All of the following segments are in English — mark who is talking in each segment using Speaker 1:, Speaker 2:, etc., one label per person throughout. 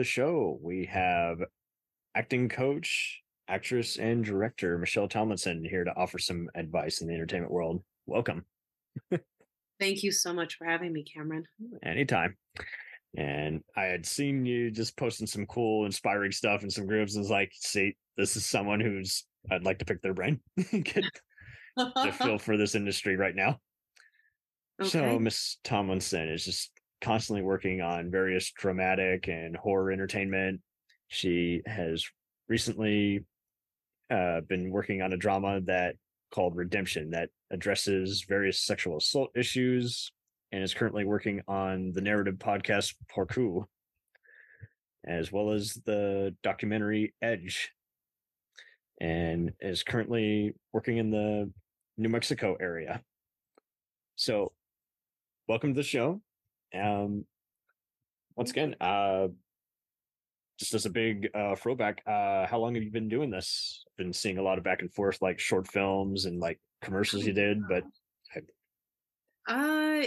Speaker 1: the show, we have acting coach, actress, and director Michelle Tomlinson here to offer some advice in the entertainment world. Welcome.
Speaker 2: Thank you so much for having me, Cameron.
Speaker 1: Anytime. And I had seen you just posting some cool, inspiring stuff in some groups, and was like, "See, this is someone who's I'd like to pick their brain, get a feel for this industry right now." Okay. So Miss Tomlinson is just constantly working on various dramatic and horror entertainment. She has recently uh, been working on a drama that called Redemption that addresses various sexual assault issues and is currently working on the narrative podcast Parkour, as well as the documentary Edge, and is currently working in the New Mexico area. So, welcome to the show. Um, once again, uh, just as a big uh, throwback, uh, how long have you been doing this? Been seeing a lot of back and forth, like short films and like commercials you did, but
Speaker 2: uh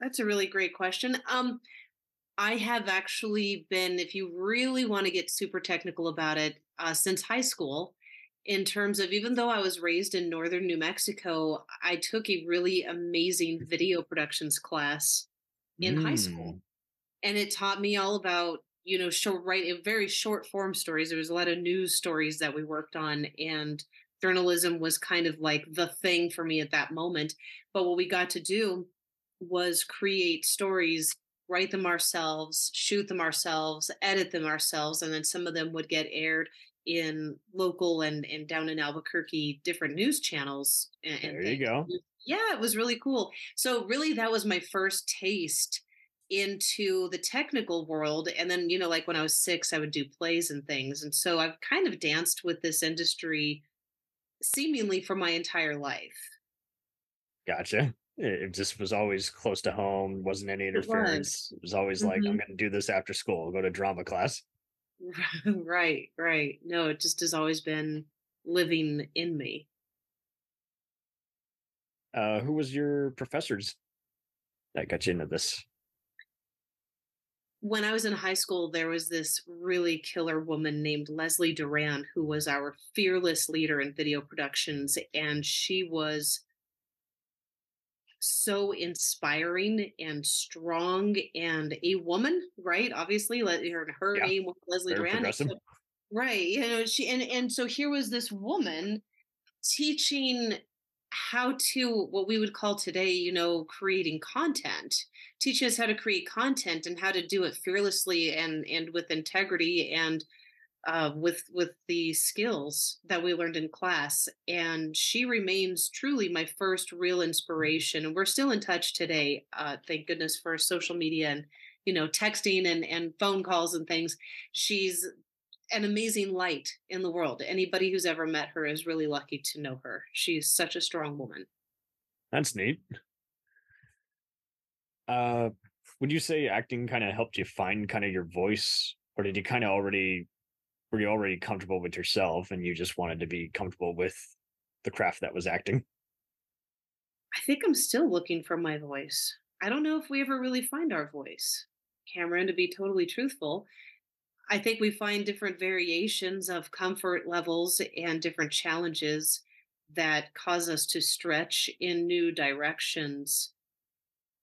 Speaker 2: that's a really great question. Um, I have actually been, if you really want to get super technical about it, uh, since high school. In terms of, even though I was raised in northern New Mexico, I took a really amazing video productions class in mm. high school, and it taught me all about you know short write very short form stories. There was a lot of news stories that we worked on, and journalism was kind of like the thing for me at that moment. But what we got to do was create stories write them ourselves shoot them ourselves edit them ourselves and then some of them would get aired in local and and down in albuquerque different news channels
Speaker 1: and, there you go
Speaker 2: yeah it was really cool. So really that was my first taste into the technical world and then you know like when i was six i would do plays and things and so i've kind of danced with this industry seemingly for my entire life.
Speaker 1: Gotcha. It just was always close to home wasn't any interference it was, it was always mm-hmm. like i'm mm-hmm. going to do this after school go to drama class.
Speaker 2: Right right. No it just has always been living in me
Speaker 1: uh who was your professors that got you into this
Speaker 2: when I was in high school, there was this really killer woman named Leslie Duran, who was our fearless leader in video productions. And she was so inspiring and strong and a woman, right? Obviously, her, her yeah. name was Leslie Duran. So, right. You know, she and and so here was this woman teaching how to what we would call today, you know, creating content, teaching us how to create content and how to do it fearlessly and and with integrity and uh, with with the skills that we learned in class. And she remains truly my first real inspiration and we're still in touch today uh, thank goodness for social media and you know texting and and phone calls and things. She's an amazing light in the world anybody who's ever met her is really lucky to know her she's such a strong woman
Speaker 1: that's neat uh would you say acting kind of helped you find kind of your voice or did you kind of already were you already comfortable with yourself and you just wanted to be comfortable with the craft that was acting?
Speaker 2: I think I'm still looking for my voice. I don't know if we ever really find our voice, Cameron, to be totally truthful. I think we find different variations of comfort levels and different challenges that cause us to stretch in new directions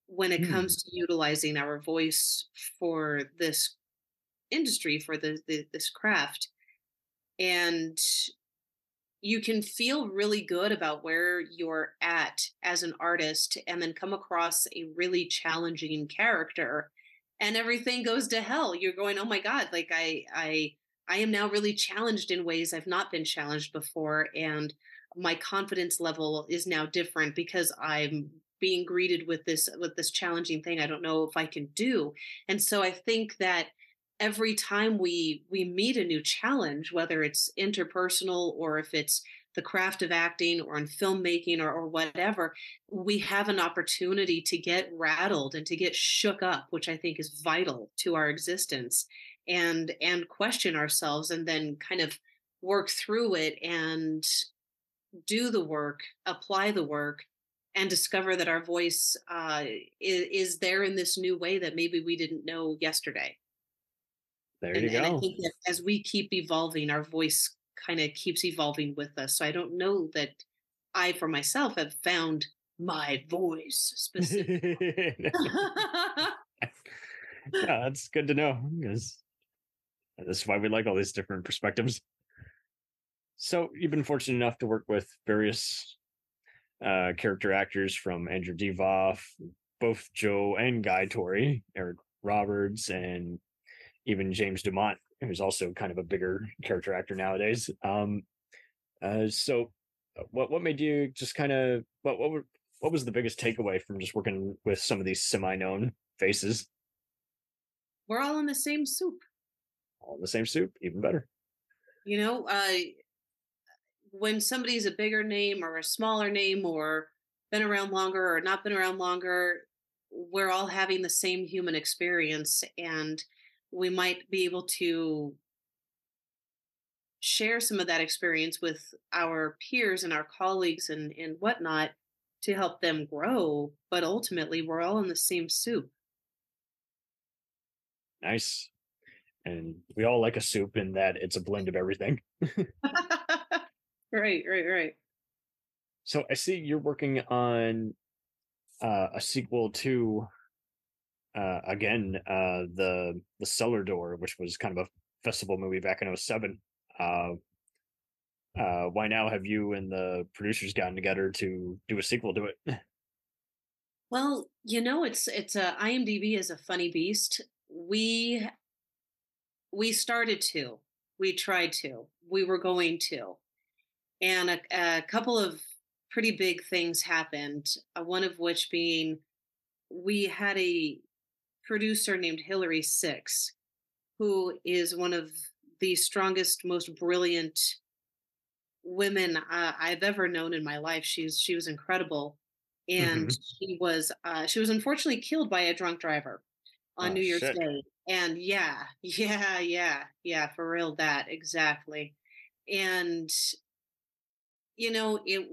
Speaker 2: when it mm. comes to utilizing our voice for this industry for the, the this craft and you can feel really good about where you're at as an artist and then come across a really challenging character and everything goes to hell. You're going oh my god like i i i am now really challenged in ways i've not been challenged before and my confidence level is now different because i'm being greeted with this with this challenging thing i don't know if i can do. And so i think that every time we we meet a new challenge whether it's interpersonal or if it's the craft of acting or in filmmaking or, or whatever we have an opportunity to get rattled and to get shook up which i think is vital to our existence and and question ourselves and then kind of work through it and do the work apply the work and discover that our voice uh, is, is there in this new way that maybe we didn't know yesterday.
Speaker 1: There
Speaker 2: And,
Speaker 1: you
Speaker 2: and I
Speaker 1: go.
Speaker 2: think that as we keep evolving, our voice kind of keeps evolving with us. So I don't know that I, for myself, have found my voice specifically.
Speaker 1: yeah, that's good to know because that's why we like all these different perspectives. So you've been fortunate enough to work with various uh, character actors from Andrew Divoff, both Joe and Guy Torry, Eric Roberts, and even James Dumont, who's also kind of a bigger character actor nowadays. Um, uh, so, uh, what what made you just kind of what what were, what was the biggest takeaway from just working with some of these semi-known faces
Speaker 2: We're all in the same soup.
Speaker 1: all in the same soup? Even better.
Speaker 2: You know, uh, when somebody's a bigger name or a smaller name or been around longer or not been around longer, we're all having the same human experience and we might be able to share some of that experience with our peers and our colleagues and, and whatnot to help them grow. But ultimately, we're all in the same soup.
Speaker 1: Nice. And we all like a soup in that it's a blend of everything.
Speaker 2: right, right, right.
Speaker 1: So I see you're working on uh, a sequel to uh, again uh, the the Cellar Door, which was kind of a festival movie back in 07. Uh, uh, why now have you and the producers gotten together to do a sequel to it?
Speaker 2: Well, you know, it's it's a IMDb is a funny beast. We we started to, we tried to, we were going to, and a, a couple of pretty big things happened. Uh, one of which being we had a producer named Hillary Six, who is one of the strongest, most brilliant women uh, I've ever known in my life. She's she was incredible, and
Speaker 1: Mhm.
Speaker 2: she was uh, she was unfortunately killed by a drunk driver on
Speaker 1: Oh,
Speaker 2: New Year's
Speaker 1: shit.
Speaker 2: Day. And yeah, yeah, yeah, yeah, for real, that exactly. And you know, it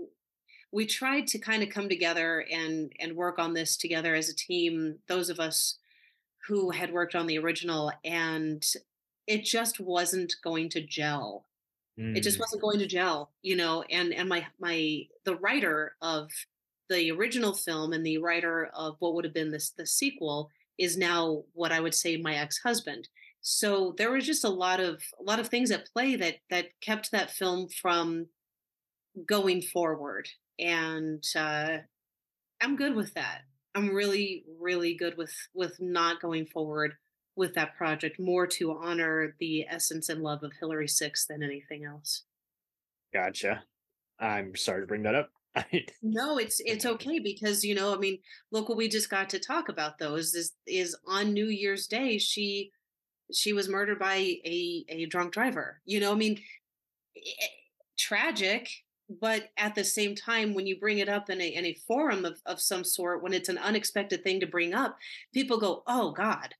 Speaker 2: we tried to kind of come together and and work on this together as a team. Those of us who had worked on the original, and it just wasn't going to gel. It just
Speaker 1: Mm,
Speaker 2: wasn't going to gel you know and and my my the writer of the original film and the writer of what would have been this the sequel is now what i would say my ex-husband. So there was just a lot of a lot of things at play that that kept that film from going forward and uh i'm good with that i'm really really good with with not going forward with that project more to honor the essence and love of hillary six than anything else
Speaker 1: gotcha. I'm sorry to bring that up.
Speaker 2: No, it's it's okay because you know, I mean, look what we just got to talk about those is is on New Year's Day she she was murdered by a a drunk driver. You know, I mean, eh, tragic, but at the same time when you bring it up in a in a forum of of some sort when it's an unexpected thing to bring up, people go, "Oh god."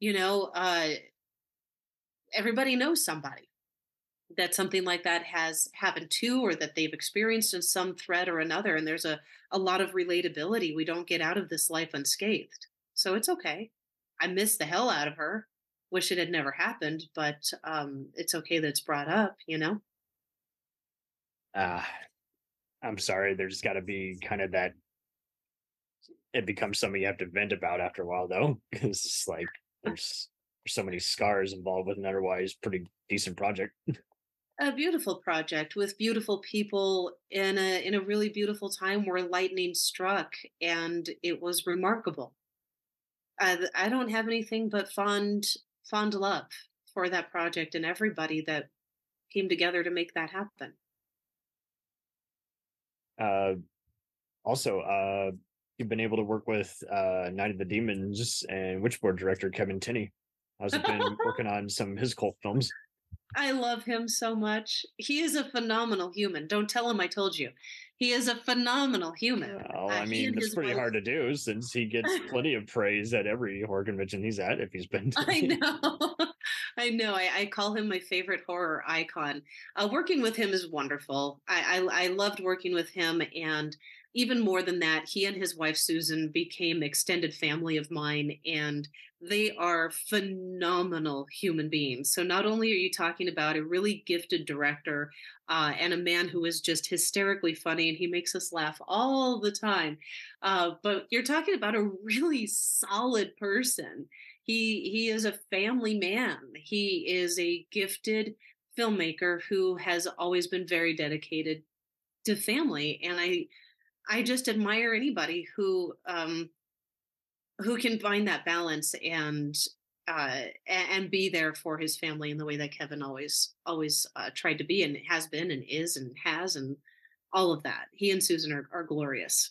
Speaker 2: You know, uh everybody knows somebody that something like that has happened to or that they've experienced in some thread or another and there's a, a lot of relatability. We don't get out of this life unscathed. So it's okay. I miss the hell out of her. Wish it had never happened but um it's okay that it's brought up you know
Speaker 1: uh, I'm sorry. There's got to be kind of that. It becomes something you have to vent about after a while, though, because it's like there's there's so many scars involved with an otherwise pretty decent project.
Speaker 2: a beautiful project with beautiful people in a in a really beautiful time where lightning struck and it was remarkable I, I don't have anything but fond fond love for that project and everybody that came together to make that happen.
Speaker 1: Uh, also, uh, you've been able to work with uh, Night of the Demons and Witchboard director Kevin Tenney. How's it been working on some of his cult films?
Speaker 2: I love him so much. He is a phenomenal human. Don't tell him I told you. He is a phenomenal human.
Speaker 1: Well,
Speaker 2: Uh,
Speaker 1: I mean,
Speaker 2: it's
Speaker 1: pretty
Speaker 2: wife-
Speaker 1: hard to do since he gets plenty of praise at every horror convention he's at if he's been. to.
Speaker 2: I know. I know. I, I call him my favorite horror icon. Uh, working with him is wonderful. I, I I loved working with him, and even more than that, he and his wife Susan became extended family of mine, and they are phenomenal human beings. So not only are you talking about a really gifted director uh, and a man who is just hysterically funny, and he makes us laugh all the time, uh, but you're talking about a really solid person. He he is a family man. He is a gifted filmmaker who has always been very dedicated to family, and I I just admire anybody who um, who can find that balance and uh, and be there for his family in the way that Kevin always always uh, tried to be and has been and is and has and all of that. He and Susan are, are glorious.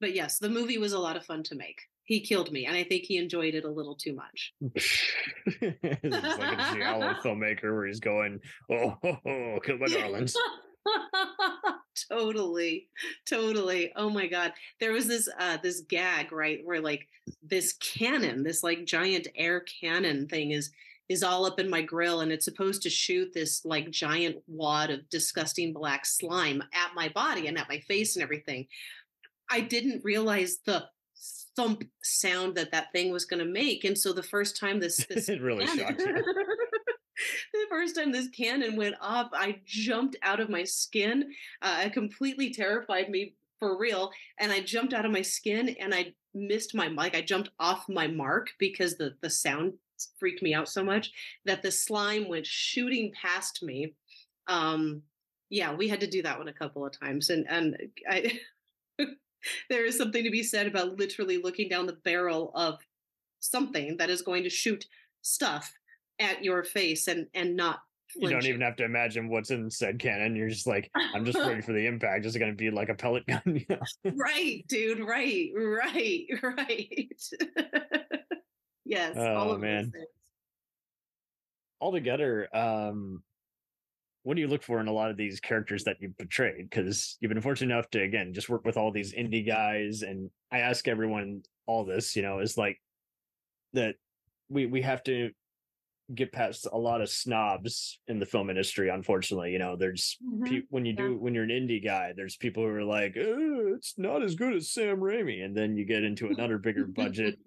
Speaker 2: But yes, the movie was a lot of fun to make. He killed me, and I think he enjoyed it a little too much.
Speaker 1: it's like a giallo filmmaker where he's going, "Oh, oh, oh kill my darlings."
Speaker 2: totally totally oh my god there was this uh this gag right where like this cannon this like giant air cannon thing is is all up in my grill and it's supposed to shoot this like giant wad of disgusting black slime at my body and at my face and everything i didn't realize the thump sound that that thing was going to make and so the first time this this
Speaker 1: it really shocked you
Speaker 2: the first time this cannon went off, I jumped out of my skin. Uh, it completely terrified me for real. And I jumped out of my skin and I missed my mic. I jumped off my mark because the, the sound freaked me out so much that the slime went shooting past me. Um, yeah, we had to do that one a couple of times. And, and I, there is something to be said about literally looking down the barrel of something that is going to shoot stuff at your face and and not
Speaker 1: you don't even have to imagine what's in said cannon. You're just like, I'm just waiting for the impact. Is it going to be like a pellet gun? You
Speaker 2: know? right, dude. Right, right, right. yes.
Speaker 1: Oh man. Altogether, um, what do you look for in a lot of these characters that you've portrayed? Because you've been fortunate enough to again just work with all these indie guys, and I ask everyone all this. You know, is like that we we have to get past a lot of snobs in the film industry unfortunately you know there's mm-hmm. pe- when you do when you're an indie guy there's people who are like oh, it's not as good as Sam Raimi and then you get into another bigger budget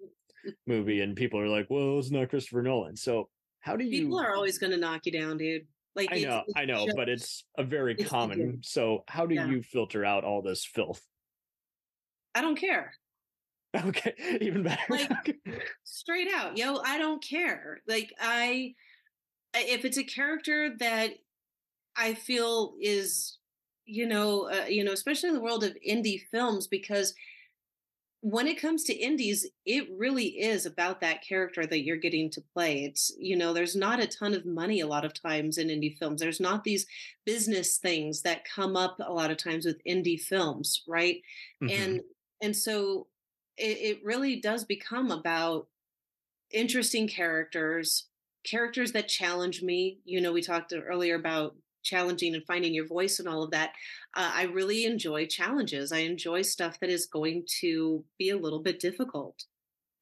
Speaker 1: movie and people are like well it's not Christopher Nolan so how do you
Speaker 2: people are always going to knock you down dude
Speaker 1: like I know I know just, but it's a very it's common so how do yeah. you filter out all this filth
Speaker 2: I don't care
Speaker 1: Okay, even better.
Speaker 2: Like straight out, yo, I don't care. Like I if it's a character that I feel is you know, uh, you know, especially in the world of indie films because when it comes to indies, it really is about that character that you're getting to play. It's, you know, there's not a ton of money a lot of times in indie films. There's not these business things that come up a lot of times with indie films, right? Mm-hmm. And and so it, it really does become about interesting characters, characters that challenge me. You know, we talked earlier about challenging and finding your voice and all of that. Uh, I really enjoy challenges. I enjoy stuff that is going to be a little bit difficult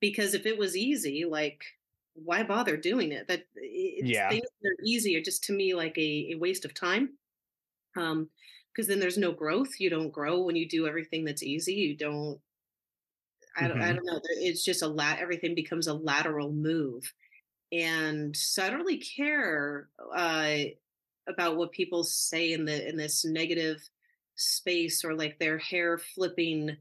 Speaker 2: because if it was easy, like why bother doing it? That yeah, things that are easy are just to me like a, a waste of time. Um, because then there's no growth. You don't grow when you do everything that's easy. You don't I don't, mm-hmm. I don't know. It's just a lat. Everything becomes a lateral move, and so I don't really care uh, about what people say in the in this negative space or like their hair flipping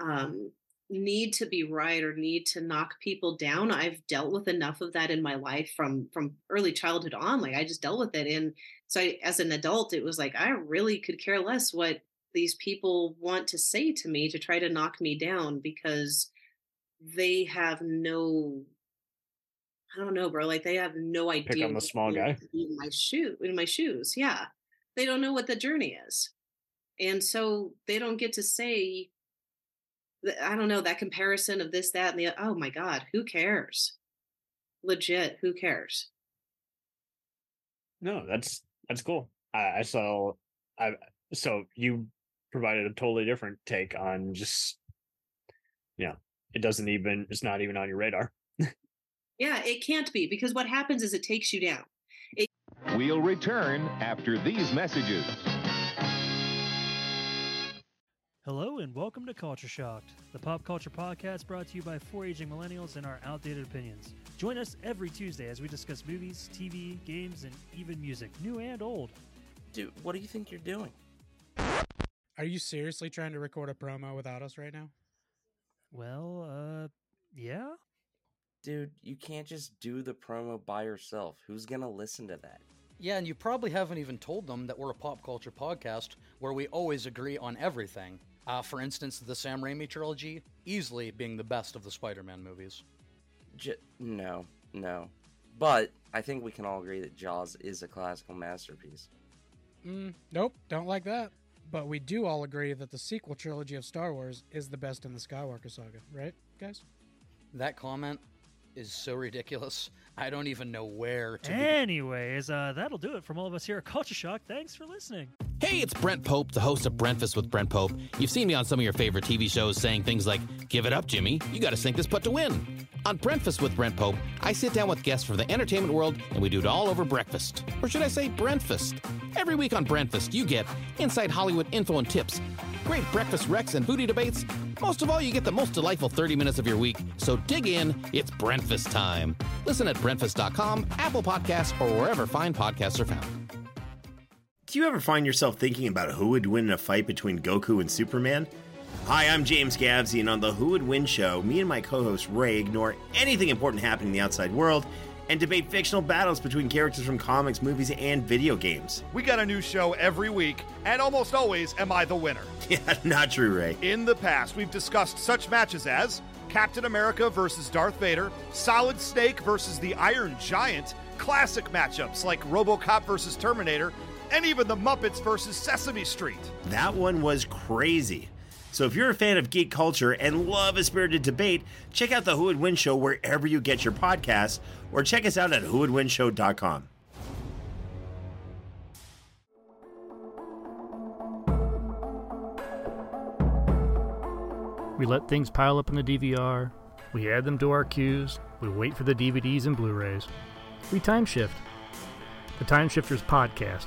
Speaker 2: um, need to be right or need to knock people down. I've dealt with enough of that in my life from from early childhood on. Like I just dealt with it, and so I, as an adult, it was like I really could care less what these people want to say to me to try to knock me down because they have no I don't know, bro. Like they have no idea.
Speaker 1: Pick on the small guy.
Speaker 2: In my shoe, in my shoes. Yeah, they don't know what the journey is, and so they don't get to say. I don't know that comparison of this, that, and the. Oh my God, who cares? Legit, who cares?
Speaker 1: No, that's that's cool. I, I saw. I so you provided a totally different take on just yeah it doesn't even it's not even on your radar
Speaker 2: yeah it can't be because what happens is it takes you down it-
Speaker 3: we'll return after these messages Hello and welcome to Culture Shocked, the pop culture podcast brought to you by four aging millennials and our outdated opinions. Join us every Tuesday as we discuss movies, TV, games, and even music, new and old.
Speaker 4: Dude, what do you think you're doing?
Speaker 5: Are you seriously trying to record a promo without us right now?
Speaker 3: Well, uh, yeah?
Speaker 4: Dude, you can't just do the promo by yourself. Who's gonna listen to that?
Speaker 6: Yeah, and you probably haven't even told them that we're a pop culture podcast where we always agree on everything. Uh, for instance, the Sam Raimi trilogy, easily being the best of the Spider Man movies.
Speaker 4: J- no, no. But I think we can all agree that Jaws is a classical masterpiece.
Speaker 5: Mm, nope, don't like that. But we do all agree that the sequel trilogy of Star Wars is the best in the Skywalker saga, right, guys?
Speaker 6: That comment is so ridiculous. I don't even know where to begin.
Speaker 3: Anyways, uh, that'll do it from all of us here at Culture Shock. Thanks for listening.
Speaker 7: Hey, it's Brent Pope, the host of Breakfast with Brent Pope. You've seen me on some of your favorite TV shows saying things like, Give it up, Jimmy. You got to sink this putt to win. On Breakfast with Brent Pope, I sit down with guests from the entertainment world and we do it all over breakfast. Or should I say, Brentfast? Every week on Brentfast, you get inside Hollywood info and tips, great breakfast wrecks and booty debates. Most of all, you get the most delightful 30 minutes of your week. So dig in, it's breakfast time. Listen at Brentfast.com, Apple Podcasts, or wherever fine podcasts are found.
Speaker 8: Do you ever find yourself thinking about who would win in a fight between Goku and Superman? Hi, I'm James Gavsey, and on the Who Would Win show, me and my co host Ray ignore anything important happening in the outside world and debate fictional battles between characters from comics, movies, and video games.
Speaker 9: We got a new show every week, and almost always am I the winner.
Speaker 8: Yeah, not true, Ray.
Speaker 9: In the past, we've discussed such matches as Captain America versus Darth Vader, Solid Snake versus the Iron Giant, classic matchups like Robocop versus Terminator, and even the Muppets versus Sesame Street.
Speaker 8: That one was crazy. So if you're a fan of geek culture and love a spirited debate, check out the Who Would Win show wherever you get your podcasts, or check us out at whowouldwinshow.com.
Speaker 10: We let things pile up in the DVR. We add them to our queues. We wait for the DVDs and Blu rays. We time shift. The Time Shifters Podcast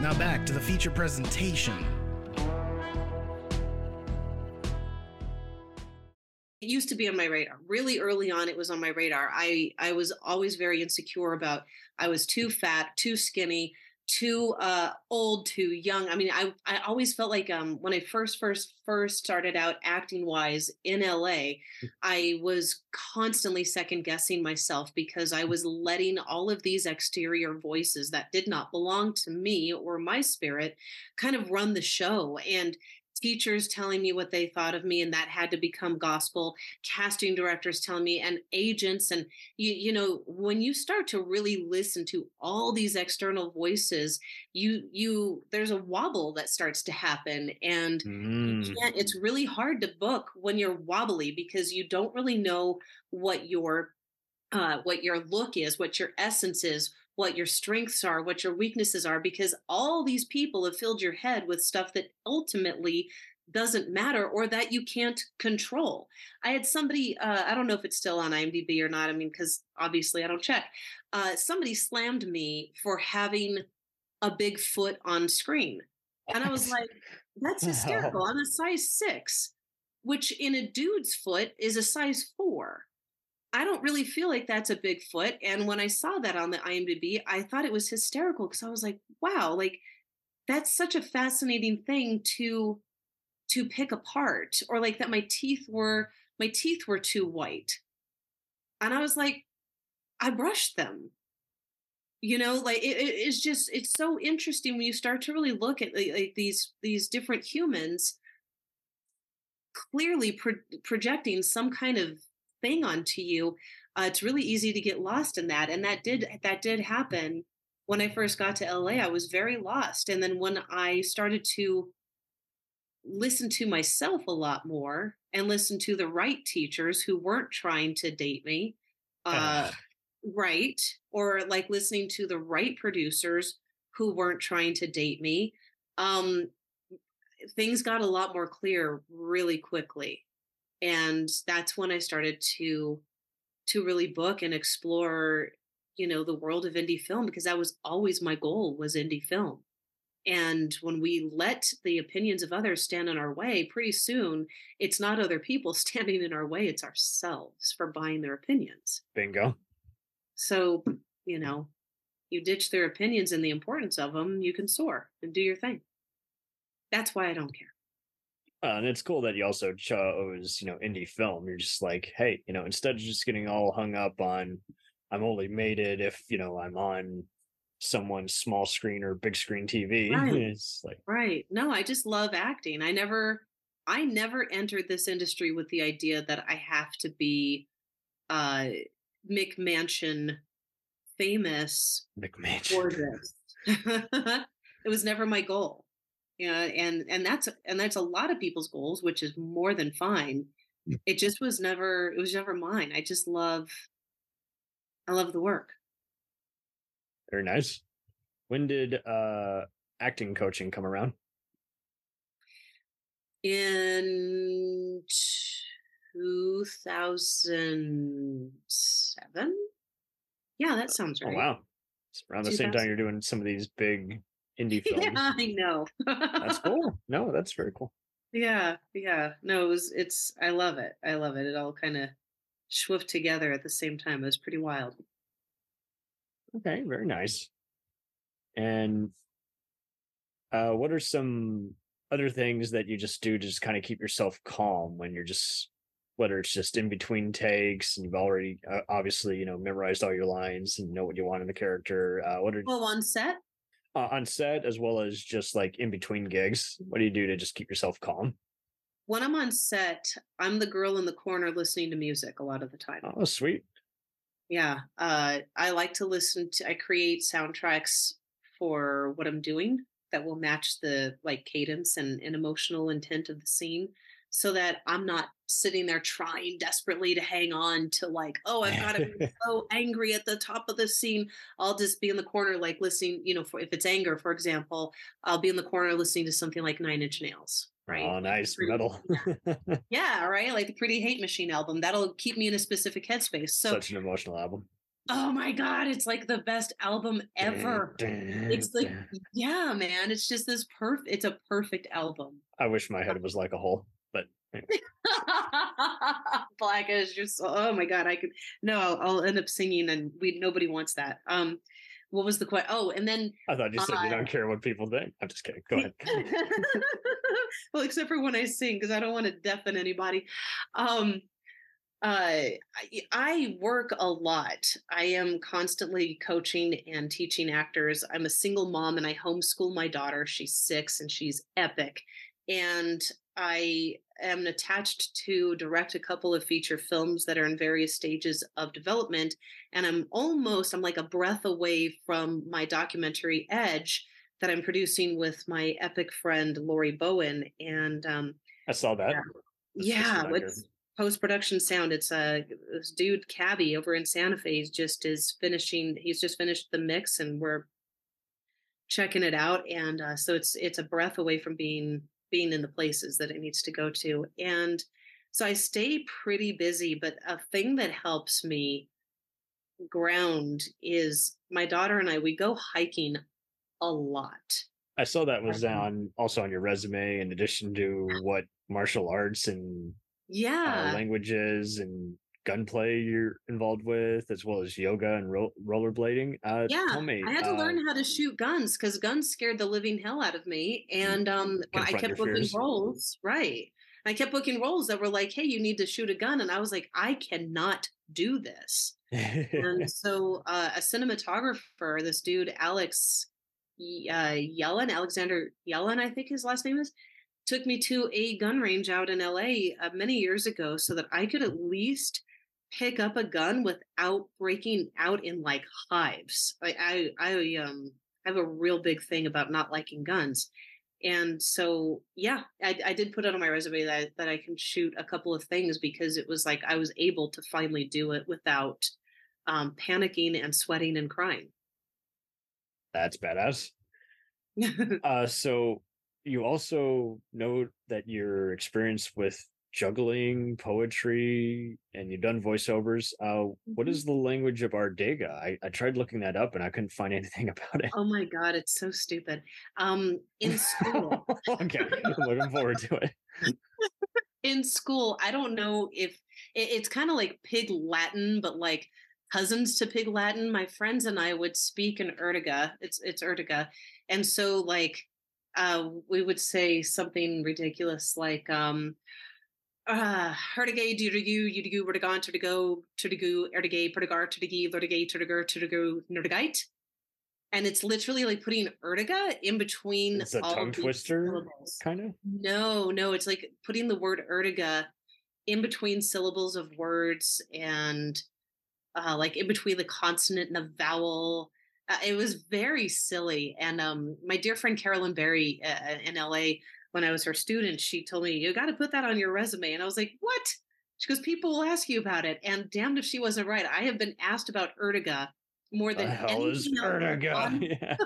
Speaker 11: Now back to the feature presentation.
Speaker 2: It used to be on my radar. Really early on, it was on my radar. I I was always very insecure about. I was too fat, too skinny, too uh, old, too young. I mean, I I always felt like um, when I first first first started out acting wise in LA, I was constantly second guessing myself because I was letting all of these exterior voices that did not belong to me or my spirit kind of run the show and teachers telling me what they thought of me and that had to become gospel casting directors telling me and agents and you you know when you start to really listen to all these external voices you you there's a wobble that starts to happen and
Speaker 1: Mm.
Speaker 2: you can't, it's really hard to book when you're wobbly because you don't really know what your uh, what your look is, what your essence is, what your strengths are, what your weaknesses are, because all these people have filled your head with stuff that ultimately doesn't matter or that you can't control. I had somebody, uh, I don't know if it's still on IMDb or not. I mean, because obviously I don't check. Uh, somebody slammed me for having a big foot on screen. And I was like, that's hysterical. I'm a size six, which in a dude's foot is a size four. I don't really feel like that's a big foot. And when I saw that on the IMDb, I thought it was hysterical because I was like, wow, like that's such a fascinating thing to to pick apart or like that my teeth were my teeth were too white and i was like i brushed them you know like it, it- it's just it's so interesting when you start to really look at like these these different humans clearly pro- projecting some kind of thing onto you uh, it's really easy to get lost in that and that did that did happen when i first got to la i was very lost and then when i started to listen to myself a lot more and listen to the right teachers who weren't trying to date me. Uh, right. Or like listening to the right producers who weren't trying to date me. Um, things got a lot more clear really quickly. And that's when I started to to really book and explore, you know, the world of indie film because that was always my goal was indie film. And when we let the opinions of others stand in our way, pretty soon it's not other people standing in our way, it's ourselves for buying their opinions.
Speaker 1: Bingo.
Speaker 2: So, hmm. you know, you ditch their opinions and the importance of them, you can soar and do your thing. That's why I don't care.
Speaker 1: Uh, and it's cool that you also chose, you know, indie film. You're just like, hey, you know, instead of just getting all hung up on, I'm only made it if you know I'm on someone's small screen or big screen TV.
Speaker 2: Right.
Speaker 1: It's like,
Speaker 2: Right. No, I just love acting. I never I never entered this industry with the idea that I have to be uh McMansion famous
Speaker 1: McMansion.
Speaker 2: it was never my goal. Yeah, and and that's and that's a lot of people's goals, which is more than fine. It just was never it was never mine. I just love I love the work.
Speaker 1: very nice. When did uh acting coaching come around?
Speaker 2: in 2007 yeah that sounds right Oh
Speaker 1: wow. It's around the same time you're doing some of these big indie films.
Speaker 2: yeah i know
Speaker 1: That's cool. No, that's very cool.
Speaker 2: yeah yeah no it was it's i love it i love it it all kind of swift together at the same time it was pretty wild
Speaker 1: Okay, very nice. And uh what are some other things that you just do to just kind of keep yourself calm when you're just whether it's just in between takes and you've already uh, obviously you know memorized all your lines and know what you want in the character uh what are
Speaker 2: well on set
Speaker 1: uh, on set as well as just like in between gigs what do you do to just keep yourself calm?
Speaker 2: When i'm on set i'm the girl in the corner listening to music a lot of the time.
Speaker 1: Oh sweet.
Speaker 2: Yeah, uh, I like to listen to. I create soundtracks for what I'm doing that will match the like cadence and, and emotional intent of the scene, so that I'm not sitting there trying desperately to hang on to like, oh, I've got to be so angry at the top of the scene. I'll just be in the corner, like listening. You know, for if it's anger, for example, I'll be in the corner listening to something like Nine Inch Nails. Right.
Speaker 1: oh nice metal
Speaker 2: Yeah, right. Like the Pretty Hate Machine album. That'll keep me in a specific headspace. So
Speaker 1: such an emotional album
Speaker 2: Oh my god, it's like the best album ever. It's like yeah, man, it's just this perfect it's a perfect album.
Speaker 1: i wish my head was like a hole but anyway.
Speaker 2: Black is just oh my god, I could no, I'll, I'll end up singing and we nobody wants that. Um what was the question? Oh, and then
Speaker 1: i thought you said you
Speaker 2: Uh,
Speaker 1: don't care what people think i'm just kidding go ahead
Speaker 2: well, except for when I sing, because I don't want to deafen anybody. Um, uh, I, I work a lot. I am constantly coaching and teaching actors. I'm a single mom and I homeschool my daughter. She's six and she's epic. And I am attached to direct a couple of feature films that are in various stages of development. And I'm almost, I'm like a breath away from my documentary Edge that I'm producing with my epic friend Lori Bowen. And um,
Speaker 1: i saw that
Speaker 2: yeah,
Speaker 1: I
Speaker 2: it's post production sound. It's a this dude Cabby over in Santa Fe is just is finishing. He's just finished the mix, and we're checking it out. And uh, so it's it's a breath away from being being in the places that it needs to go to. And so I stay pretty busy. But a thing that helps me ground is my daughter and I. We go hiking a lot.
Speaker 1: I saw that was
Speaker 2: Mhm.
Speaker 1: on also on your resume in addition to what martial arts and uh,
Speaker 2: Yeah.
Speaker 1: languages and gunplay you're involved with, as well as yoga and ro- rollerblading. Uh,
Speaker 2: Yeah,
Speaker 1: tell me,
Speaker 2: I had to
Speaker 1: uh,
Speaker 2: learn how to shoot guns because guns scared the living hell out of me. And um, I kept booking
Speaker 1: fears.
Speaker 2: roles, right? I kept booking roles that were like, "Hey, you need to shoot a gun," and I was like, "I cannot do this." and so, uh, a cinematographer, this dude Alex uh, Yellen, Alexander Yellen, I think his last name is, took me to a gun range out in LA uh, many years ago so that I could at least pick up a gun without breaking out in like hives. I I, I um have a real big thing about not liking guns. And so, yeah, I, I did put it on my resume that that I can shoot a couple of things because it was like I was able to finally do it without um, panicking and sweating and crying.
Speaker 1: That's badass. uh, so you also note that your experience with juggling, poetry, and you've done voiceovers. Uh, what
Speaker 2: Mhm.
Speaker 1: the language of Ardega? I, I tried looking that up and I couldn't find anything about it.
Speaker 2: Oh my god, it's so stupid. Um, in school,
Speaker 1: okay, looking forward to it.
Speaker 2: in school, I don't know if it, it's kind of like Pig Latin, but like cousins to Pig Latin. My friends and I would speak in Ertiga. It's it's Ertiga, and so like uh, we would say something ridiculous like um. Uh, Hertige, Dudigu, Udigu, Vertigon, Turdigo, Turdigu, Ertige, Pertigar, Turdige, Lurtige, Turdigur, Turdigu, Nerdigite. And it's literally like putting Ertiga in between
Speaker 1: It's a
Speaker 2: all
Speaker 1: tongue twister,
Speaker 2: syllables.
Speaker 1: kind of.
Speaker 2: No, no, it's like putting the word ertiga in between syllables of words and uh, like in between the consonant and the vowel. Uh, it was very silly. And um, my dear friend Carolyn Berry uh, in LA, when I was her student, she told me, You got to put that on your resume. And I was like, What? She goes, People will ask you about it. And damned if she wasn't right. I have been asked about ertiga more than anything else
Speaker 1: Ertiga?
Speaker 2: on-
Speaker 1: Yeah.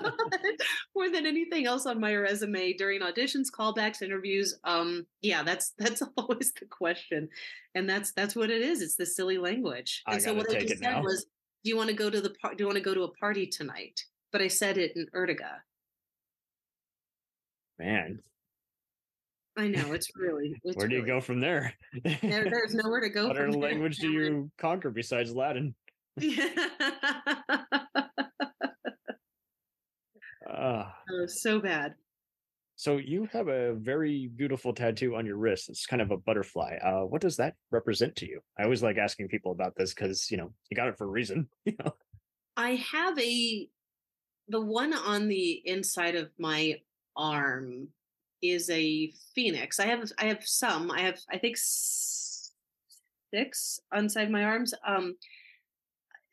Speaker 2: more than anything else on my resume during auditions callbacks interviews um yeah that's that's always the question and that's that's what it is it's the silly language
Speaker 1: I
Speaker 2: and so
Speaker 1: gotta
Speaker 2: what i just said
Speaker 1: now.
Speaker 2: was do you want to go to the par- do you want to go to a party tonight but i said it in ertiga
Speaker 1: Man,
Speaker 2: i know it's really it's
Speaker 1: where do you
Speaker 2: really-
Speaker 1: go from there?
Speaker 2: there, there's nowhere to go
Speaker 1: what
Speaker 2: from
Speaker 1: other
Speaker 2: there,
Speaker 1: language do you conquer besides Latin? Ah.
Speaker 2: oh, so bad
Speaker 1: So you have a very beautiful tattoo on your wrist. It's kind of a butterfly. Uh, what does that represent to you? I always like asking people about this because you know you got it for a reason. You know,
Speaker 2: I have a the one on the inside of my arm is a phoenix. I have I have some. I have I think six inside my arms. Um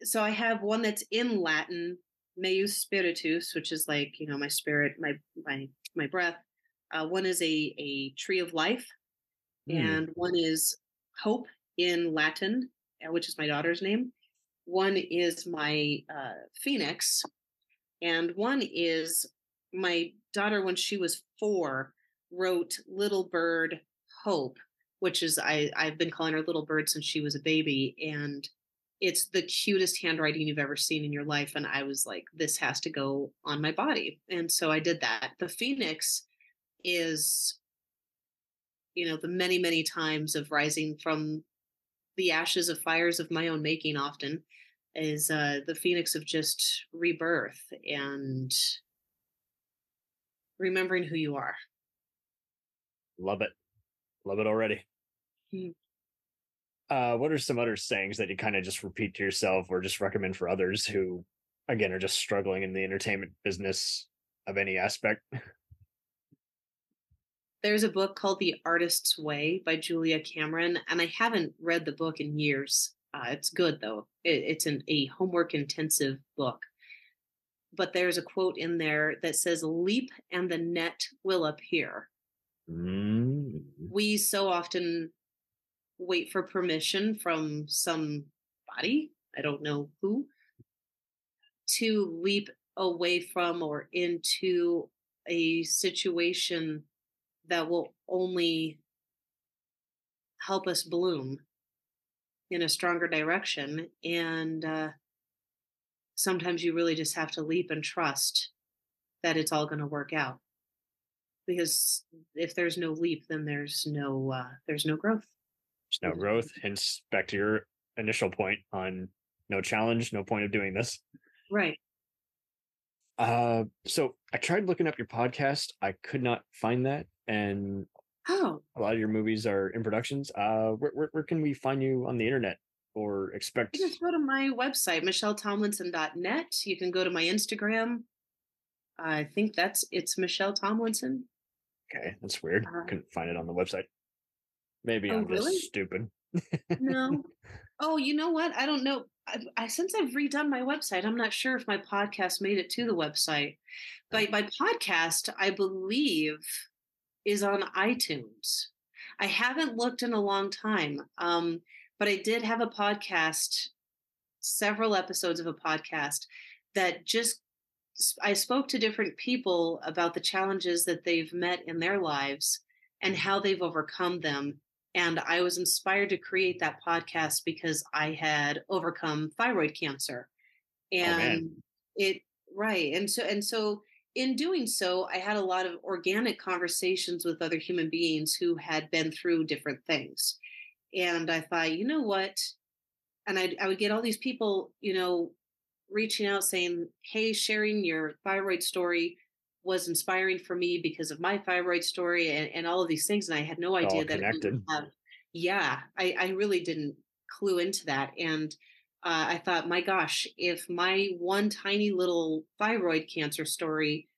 Speaker 2: so I have one that's in Latin, Meus Spiritus, which is like, you know, my spirit, my my my breath. Uh, one is a a tree of life,
Speaker 1: Hmm.
Speaker 2: and one is hope in Latin, uh, which is my daughter's name. One is my uh, phoenix, and one is my daughter when she was four wrote Little Bird Hope, which is I I've been calling her Little Bird since she was a baby, and it's the cutest handwriting you've ever seen in your life. And I was like, this has to go on my body, and so I did that. The phoenix is you know the many many times of rising from the ashes of fires of my own making often is uh the phoenix of just rebirth and remembering who you are
Speaker 1: love it, love it already.
Speaker 2: Hmm.
Speaker 1: Uh, what are some other sayings that you kind of just repeat to yourself or just recommend for others who, again, are just struggling in the entertainment business of any aspect?
Speaker 2: there's a book called the artist's way by julia cameron and i haven't read the book in years uh, it's good though it, it's an, a homework intensive book but there's a quote in there that says leap and the net will appear
Speaker 1: Mm.
Speaker 2: we so often wait for permission from somebody, I don't know who, to leap away from or into a situation that will only help us bloom in a stronger direction. And uh, sometimes you really just have to leap and trust that it's all going to work out because if there's no leap then there's no uh, there's no growth
Speaker 1: There's no growth. Hence, back to your initial point on no challenge, no point of doing this.
Speaker 2: right
Speaker 1: Uh, so I tried looking up your podcast. I could not find that, and
Speaker 2: oh
Speaker 1: a lot of your movies are in productions. Uh, where where, where can we find you on the internet or expect?
Speaker 2: you just go to my website michelletomlinson.net you can go to my instagram i think that's it's michelle tomlinson
Speaker 1: Okay, that's weird.
Speaker 2: Uh,
Speaker 1: Couldn't find it on the website. Maybe
Speaker 2: Oh,
Speaker 1: I'm
Speaker 2: really?
Speaker 1: just stupid.
Speaker 2: no Oh, you know what? I don't know. I, I since I've redone my website, I'm not sure if my podcast made it to the website. But my podcast, I believe, is on iTunes. I haven't looked in a long time, um, but I did have a podcast, several episodes of a podcast that just I spoke to different people about the challenges that they've met in their lives and how they've overcome them. And I was inspired to create that podcast because I had overcome thyroid cancer. Oh, and oh, it right. And so and so in doing so, I had a lot of organic conversations with other human beings who had been through different things. And I thought, you know what? And I, I would get all these people, you know, reaching out saying, hey, sharing your thyroid story was inspiring for me because of my thyroid story and, and all of these things. And I had no idea that connected. Have, yeah, I, I really didn't clue into that. And uh, I thought, my gosh, if my one tiny little thyroid cancer story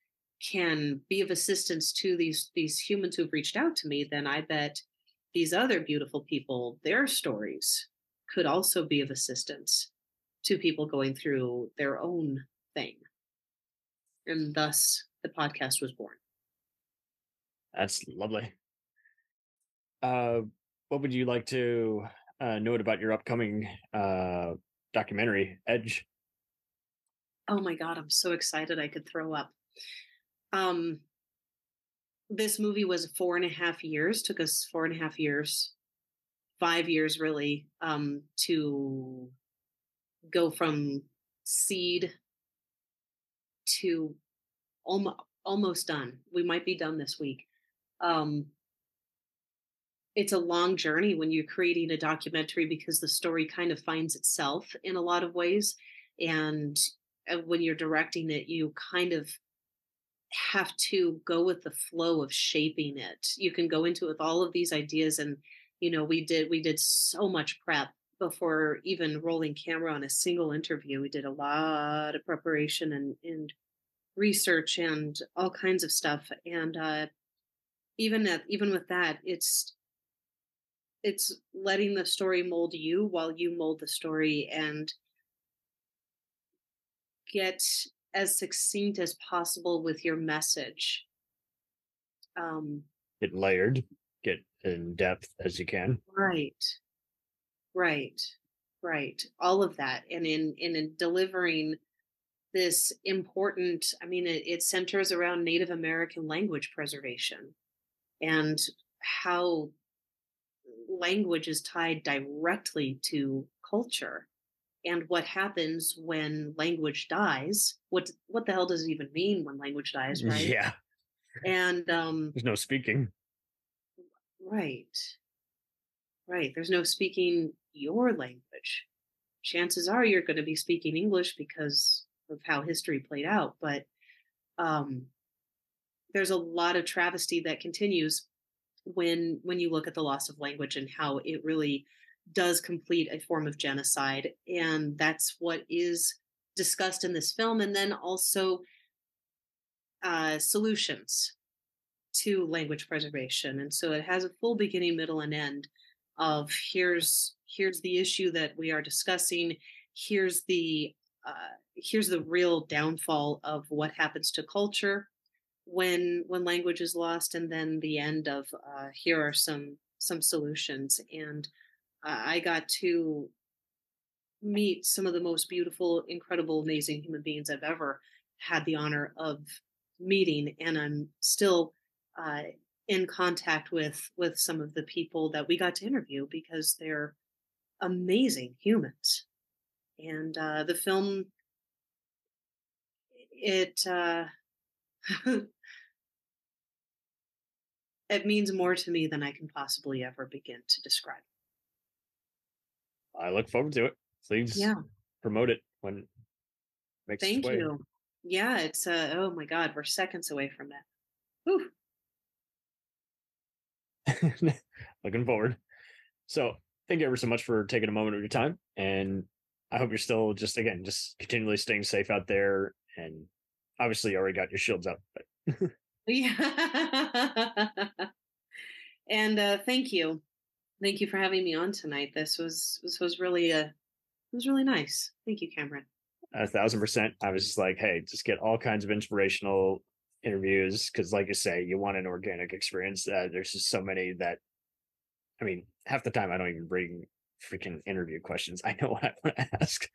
Speaker 2: can be of assistance to these these humans who've reached out to me, then I bet these other beautiful people, their stories could also be of assistance to people going through their own thing. And thus the podcast was born.
Speaker 1: That's lovely. Uh, what would you like to uh, note about your upcoming uh, documentary, Edge?
Speaker 2: Oh my God, I'm so excited I could throw up. Um, this movie was four and a half years, took us four and a half years, five years really, um, to go from seed to almost almost done. We might be done this week. Um, it's a long journey when you're creating a documentary because the story kind of finds itself in a lot of ways and uh, when you're directing it you kind of have to go with the flow of shaping it you can go into it with all of these ideas and you know we did we did so much prep before even rolling camera on a single interview we did a lot of preparation and and research and all kinds of stuff and uh even at even with that it's it's letting the story mold you while you mold the story and get as succinct as possible with your message. Um
Speaker 1: get layered get in depth as you can.
Speaker 2: Right right right all of that and in in delivering this important i mean it, it centers around native american language preservation and how language is tied directly to culture and what happens when language dies what what the hell does it even mean when language dies right?
Speaker 1: Yeah.
Speaker 2: And um
Speaker 1: there's no speaking.
Speaker 2: Right. Right there's no speaking your language. Chances are you're going to be speaking english because of how history played out but um there's a lot of travesty that continues when when you look at the loss of language and how it really does complete a form of genocide and that's what is discussed in this film and then also uh, solutions to language preservation and so it has a full beginning middle and end of here's here's the issue that we are discussing here's the uh, here's the real downfall of what happens to culture when when language is lost and then the end of uh, here are some some solutions. And uh, i got to meet some of the most beautiful incredible amazing human beings i've ever had the honor of meeting and i'm still uh, in contact with with some of the people that we got to interview because they're amazing humans and uh, the film it uh, it means more to me than I can possibly ever begin to describe.
Speaker 1: I look forward to it. Please
Speaker 2: yeah.
Speaker 1: promote it when it makes
Speaker 2: Thank you. Yeah, it's uh oh my god, we're seconds away from that.
Speaker 1: Looking forward. So thank you ever so much for taking a moment of your time. And I hope you're still just again, just continually staying safe out there. And obviously you already got your shields up, but
Speaker 2: Yeah. and uh, thank you. Thank you for having me on tonight. This was this was really a it was really nice. Thank you, Cameron.
Speaker 1: A thousand percent. I was just like, hey, just get all kinds of inspirational interviews because, like you say, you want an organic experience. Uh, there's just so many that, I mean, half the time I don't even bring freaking interview questions. I know what I want to ask.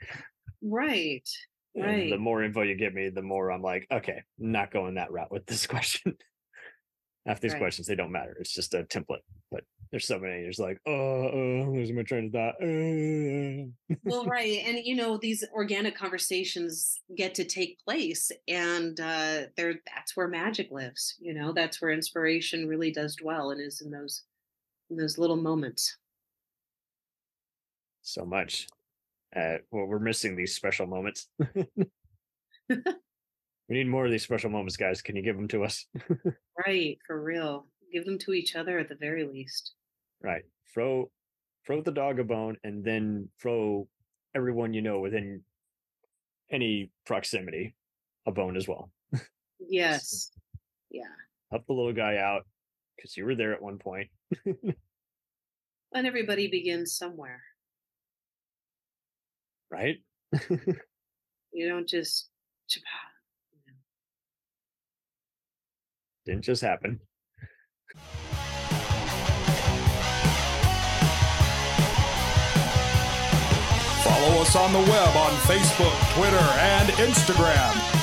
Speaker 2: Right.
Speaker 1: And
Speaker 2: Right.
Speaker 1: the more info you give me, the more I'm like, okay, not going that route with this question. Half these
Speaker 2: Right.
Speaker 1: questions, they don't matter. It's just a template. But there's so many. There's like, oh, uh, losing my train of thought. Uh.
Speaker 2: well, right. And you know, these organic conversations get to take place and uh there that's where magic lives. You know, that's where inspiration really does dwell and is in those those little moments.
Speaker 1: so much. Uh, well, we're missing these special moments. we need more of these special moments, guys. Can you give them to us?
Speaker 2: Right, for real. Give them to each other at the very least.
Speaker 1: right. Throw, throw the dog a bone, and then throw everyone you know within any proximity a bone as well.
Speaker 2: Yes. Yeah.
Speaker 1: Help the little guy out because you were there at one point.
Speaker 2: And everybody begins somewhere.
Speaker 1: right?
Speaker 2: You don't just
Speaker 1: Didn't just happen.
Speaker 12: Follow us on the web on Facebook, Twitter, and Instagram.